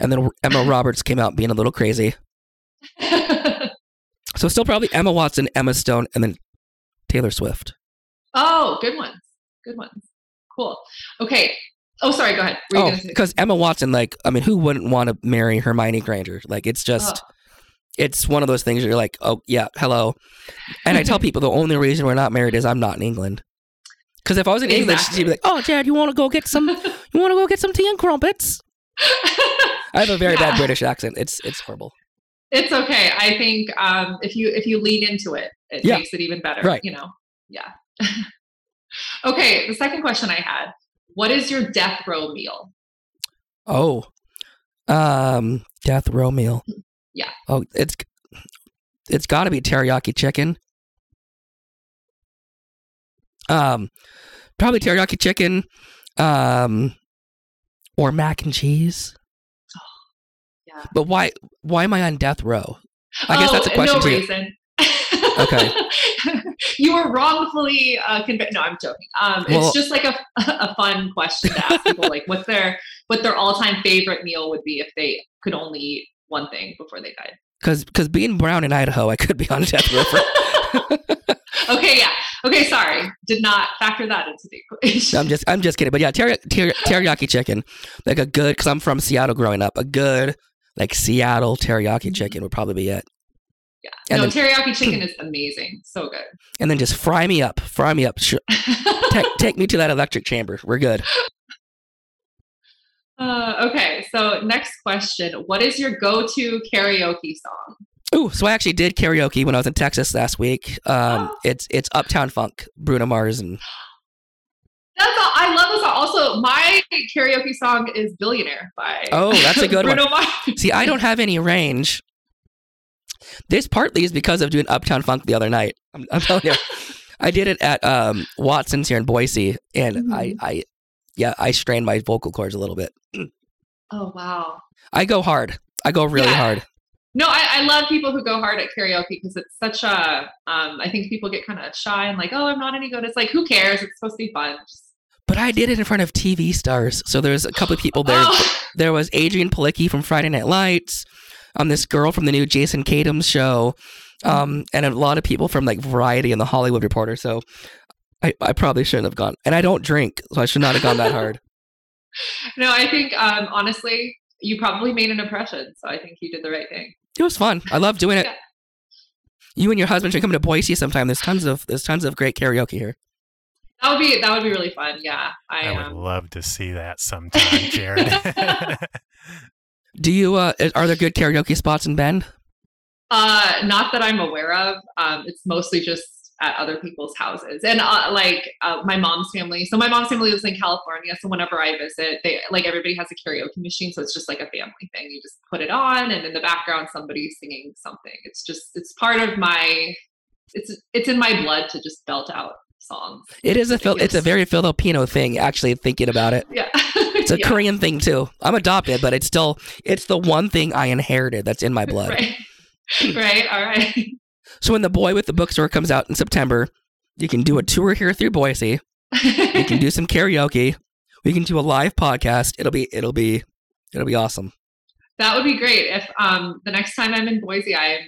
And then Emma Roberts came out being a little crazy. So still probably Emma Watson, Emma Stone, and then Taylor Swift. oh, good ones. Good ones. Cool. Okay. Oh, sorry. Go ahead. Oh, because Emma Watson, like, I mean, who wouldn't want to marry Hermione Granger? Like, it's just, Oh. It's one of those things where you're like, oh, yeah, hello. And I tell people the only reason we're not married is I'm not in England. Because if I was in Exactly. she'd be like, "Oh, Dad, you want to go get some? You want to go get some tea and crumpets?" I have a very bad British accent. It's it's horrible. It's okay. I think um, if you if you lean into it, it Yeah. makes it even better. Right. You know. Yeah. okay. The second question I had: What is your death row meal? Oh, um, death row meal. Yeah. Oh, it's it's got to be teriyaki chicken. Um, probably teriyaki chicken, um, or mac and cheese. Yeah. But why why am I on death row? I guess oh, that's a question no to reason. Okay. you were wrongfully uh, convicted. No, I'm joking. Um, Well- it's just like a, a fun question to ask people, like what's their what their all time favorite meal would be if they could only eat one thing before they died. Because because being brown in Idaho, I could be on death row. For, Okay, yeah. Okay, sorry. Did not factor that into the equation. I'm just I'm just kidding. But yeah, teri- ter- teriyaki chicken, like a good. Because I'm from Seattle growing up, a good like Seattle teriyaki mm-hmm. chicken would probably be it. yeah. and no, then- teriyaki chicken is amazing. So good. And then just fry me up, fry me up. Sh- take take me to that electric chamber. We're good. Uh, okay, so next question. What is your go to karaoke song? Ooh, so I actually did karaoke when I was in Texas last week. Um, Oh. it's it's Uptown Funk, Bruno Mars, and That's all, I love this song. Also, my karaoke song is "Billionaire" by Oh, that's a good one. Mars. see, I don't have any range. This partly is because of doing Uptown Funk the other night. I'm, I'm telling you, I did it at um, Watson's here in Boise, and I, Mhm. I, yeah, I strained my vocal cords a little bit. Oh wow! I go hard. I go really Yeah. hard. No, I, I love people who go hard at karaoke because it's such a. Um, I think people get kind of shy and like, oh, I'm not any good. It's like, who cares? It's supposed to be fun. Just, But I did it in front of TV stars. So there's a couple of people there. Oh, There was Adrianne Palicki from Friday Night Lights, um, this girl from the new Jason Katims show, um, and a lot of people from like Variety and the Hollywood Reporter. So I, I probably shouldn't have gone. And I don't drink, so I should not have gone that hard. no, I think um, honestly, you probably made an impression. So I think you did the right thing. It was fun. I love doing it. Yeah. You and your husband should come to Boise sometime. There's tons of there's tons of great karaoke here. That would be that would be really fun. Yeah, I, I would um, love to see that sometime, Jared. Do you? Uh, are there good karaoke spots in Bend? Uh, not that I'm aware of. Um, it's mostly just at other people's houses, and uh, like uh, my mom's family. So my mom's family lives in California. So whenever I visit, they like everybody has a karaoke machine. So it's just like a family thing. You just put it on, and in the background, somebody's singing something. It's just it's part of my. It's it's in my blood to just belt out songs. It is a Phil- it's a very Filipino thing. Actually, thinking about it, Yeah, it's a Yeah, Korean thing too. I'm adopted, but it's still it's the one thing I inherited that's in my blood. Right. right. All right. So when the boy with the bookstore comes out in September, you can do a tour here through Boise. You can do some karaoke. We can do a live podcast. It'll be it'll be it'll be awesome. That would be great. If um the next time I'm in Boise, I'm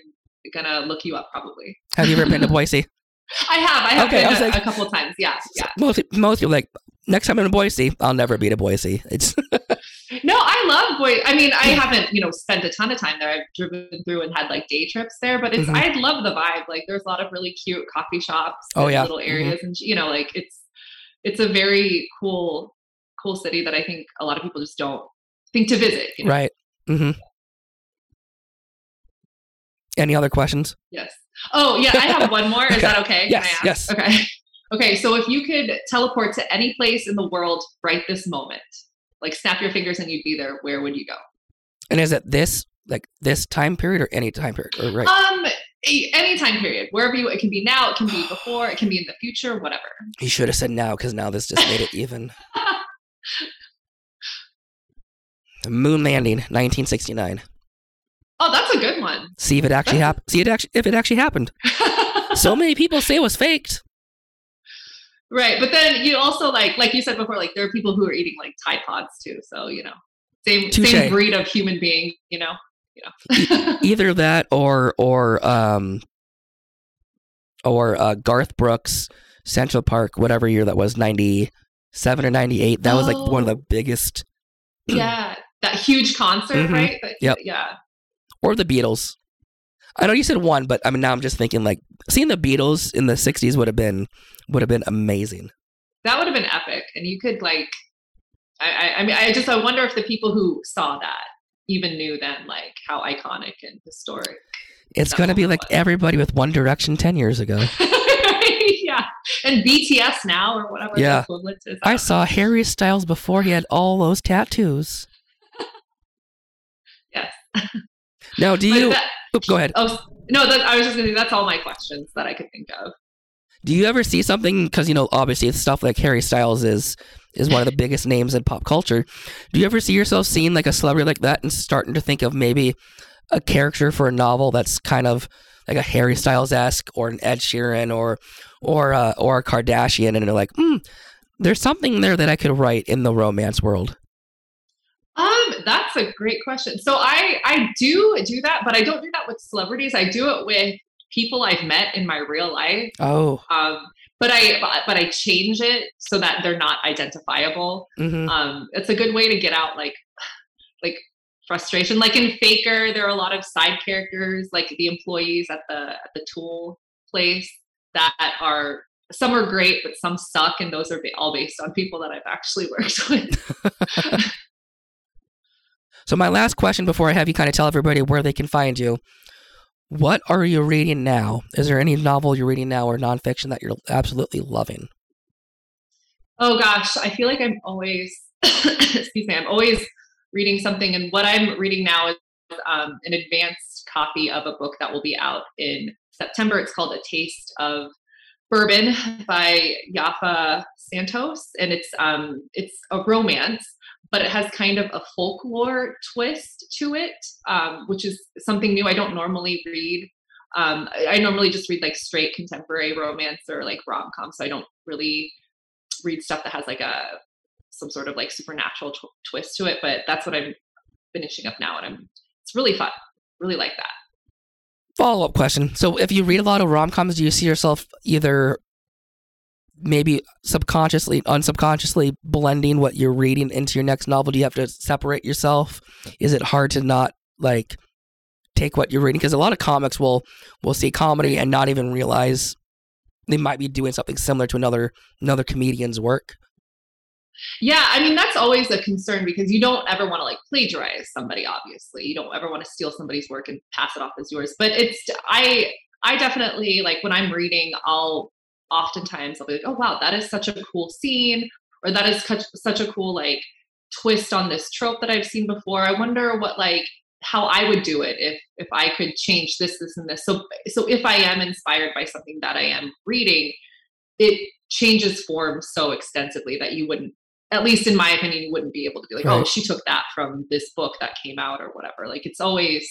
gonna look you up probably. Have you ever been to Boise? I have. I have Okay, I been was a, like- a couple of times. Yeah, yeah. Most most people like next time I'm in Boise, I'll never be to Boise. It's No, I love Boise. I mean, I haven't you know spent a ton of time there. I've driven through and had like day trips there, but it's Mhm. I love the vibe. Like, there's a lot of really cute coffee shops. Oh, yeah. little areas, and you know, like it's it's a very cool cool city that I think a lot of people just don't think to visit. You know? right. hmm Any other questions? Yes. Oh, yeah. I have one more. Is that okay? Can Yes, I ask? yes. Okay. Okay. So if you could teleport to any place in the world right this moment, like snap your fingers and you'd be there, where would you go? And is it this like this time period or any time period? Or right? Um, any time period, wherever you. It can be now. It can be before. It can be in the future. Whatever. you should have said now because now this just made it even. The moon landing, 1969. Oh, that's a good one. See if it actually happened. See it actually if it actually happened. So many people say it was faked. Right, but then you also like, like you said before, like there are people who are eating like Tide Pods too. So you know, same Touche. same breed of human being. You know. You know. Either that or or um or uh, Garth Brooks, Central Park, whatever year that was, 97 or 98. That was like one of Oh. the biggest. yeah, that huge concert, Mhm. right? That- Yep. Yeah. Or the Beatles. I know you said one, but I mean now I'm just thinking like seeing the Beatles in the 60s would have been would have been amazing. that would have been epic. And you could like, I, I, I mean, I just I wonder if the people who saw that even knew then like how iconic and historic. It's going to be like everybody with One Direction 10 years ago. yeah. And BTS now or whatever Yeah. the equivalent is. I saw Harry Styles before he had all those tattoos. Yes. Now, do you that- go ahead? oh, no, that, I was just going to that's all my questions that I could think of. Do you ever see something because you know obviously it's stuff like Harry Styles is is one of the biggest names in pop culture. Do you ever see yourself seeing like a celebrity like that and starting to think of maybe a character for a novel that's kind of like a Harry Styles esque or an Ed Sheeran or or uh, or a Kardashian and they're like, hmm, there's something there that I could write in the romance world. Um, that's a great question. So I I do do that, but I don't do that with celebrities. I do it with people I've met in my real life. Oh, Um, but I but- I change it so that they're not identifiable. hmm Um, it's a good way to get out like like frustration. Like in Faker, there are a lot of side characters, like the employees at the at the tool place that are some are great, but some suck, and those are all based on people that I've actually worked with. So my last question before I have you kind of tell everybody where they can find you. What are you reading now? Is there any novel you're reading now or nonfiction that you're absolutely loving? Oh gosh, I feel like I'm always, excuse me, I'm always reading something. And what I'm reading now is um, an advanced copy of a book that will be out in September. It's called A Taste of Bourbon by Yaffa Santos, and it's um, it's a romance, but it has kind of a folklore twist to it, um, which is something new. I don't normally read. Um, I I normally just read like straight contemporary romance or like rom com, so I don't really read stuff that has like a some sort of like supernatural tw- twist to it but that's what i'm finishing up now and i'm it's really fun really like that Follow up question. So if you read a lot of rom coms, do you see yourself either maybe subconsciously, unsubconsciously blending what you're reading into your next novel? Do you have to separate yourself? Is it hard to not like take what you're reading? Because a lot of comics will will see comedy and not even realize they might be doing something similar to another another comedian's work. yeah i mean that's always a concern because you don't ever want to like plagiarize somebody obviously you don't ever want to steal somebody's work and pass it off as yours but it's i i definitely like when i'm reading i'll oftentimes i'll be like oh wow that is such a cool scene or that is such, such a cool like twist on this trope that i've seen before. I wonder what like how i would do it if if i could change this this and this. So so if i am inspired by something that i am reading it changes form so extensively that you wouldn't at least in my opinion you wouldn't be able to be like oh she took that from this book that came out or whatever. Like it's always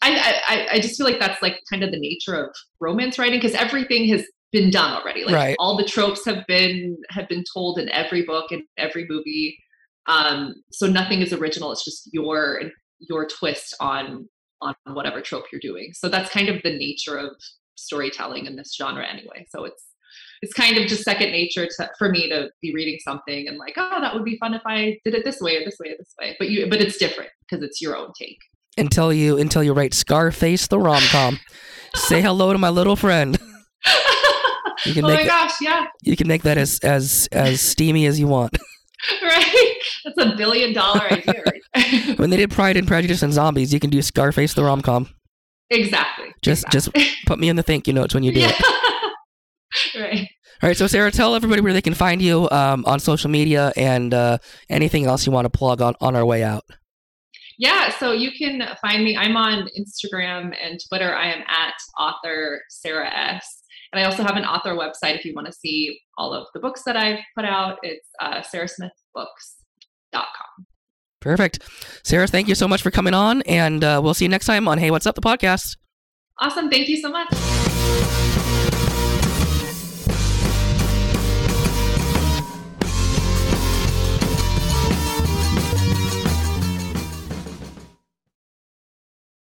I, I I- I just feel like that's like kind of the nature of romance writing because everything has been done already. Like Right. all the tropes have been have been told in every book and every movie. Um, so nothing is original. It's just your your twist on on whatever trope you're doing. So that's kind of the nature of storytelling in this genre anyway. So it's it's kind of just second nature to, for me to be reading something and like, oh, that would be fun if I did it this way or this way or this way. But you, but it's different because it's your own take. Until you until you write Scarface the rom com. Say hello to my little friend. You can oh make my gosh, yeah, You can make that as as as steamy as you want. right. That's a billion dollar idea. Right? When they did Pride and Prejudice and Zombies, you can do Scarface the rom com. exactly. Just just put me in the thank you notes when you do yeah. it. right. All right, so Sarah, tell everybody where they can find you um, on social media and uh, anything else you want to plug on on our way out. Yeah, so you can find me. I'm on Instagram and Twitter. I am at author Sarah S. And I also have an author website if you want to see all of the books that I've put out. It's uh, sarahsmithbooks.com. Perfect, Sarah. Thank you so much for coming on, and uh, we'll see you next time on Hey, What's Up, the podcast. Awesome. Thank you so much.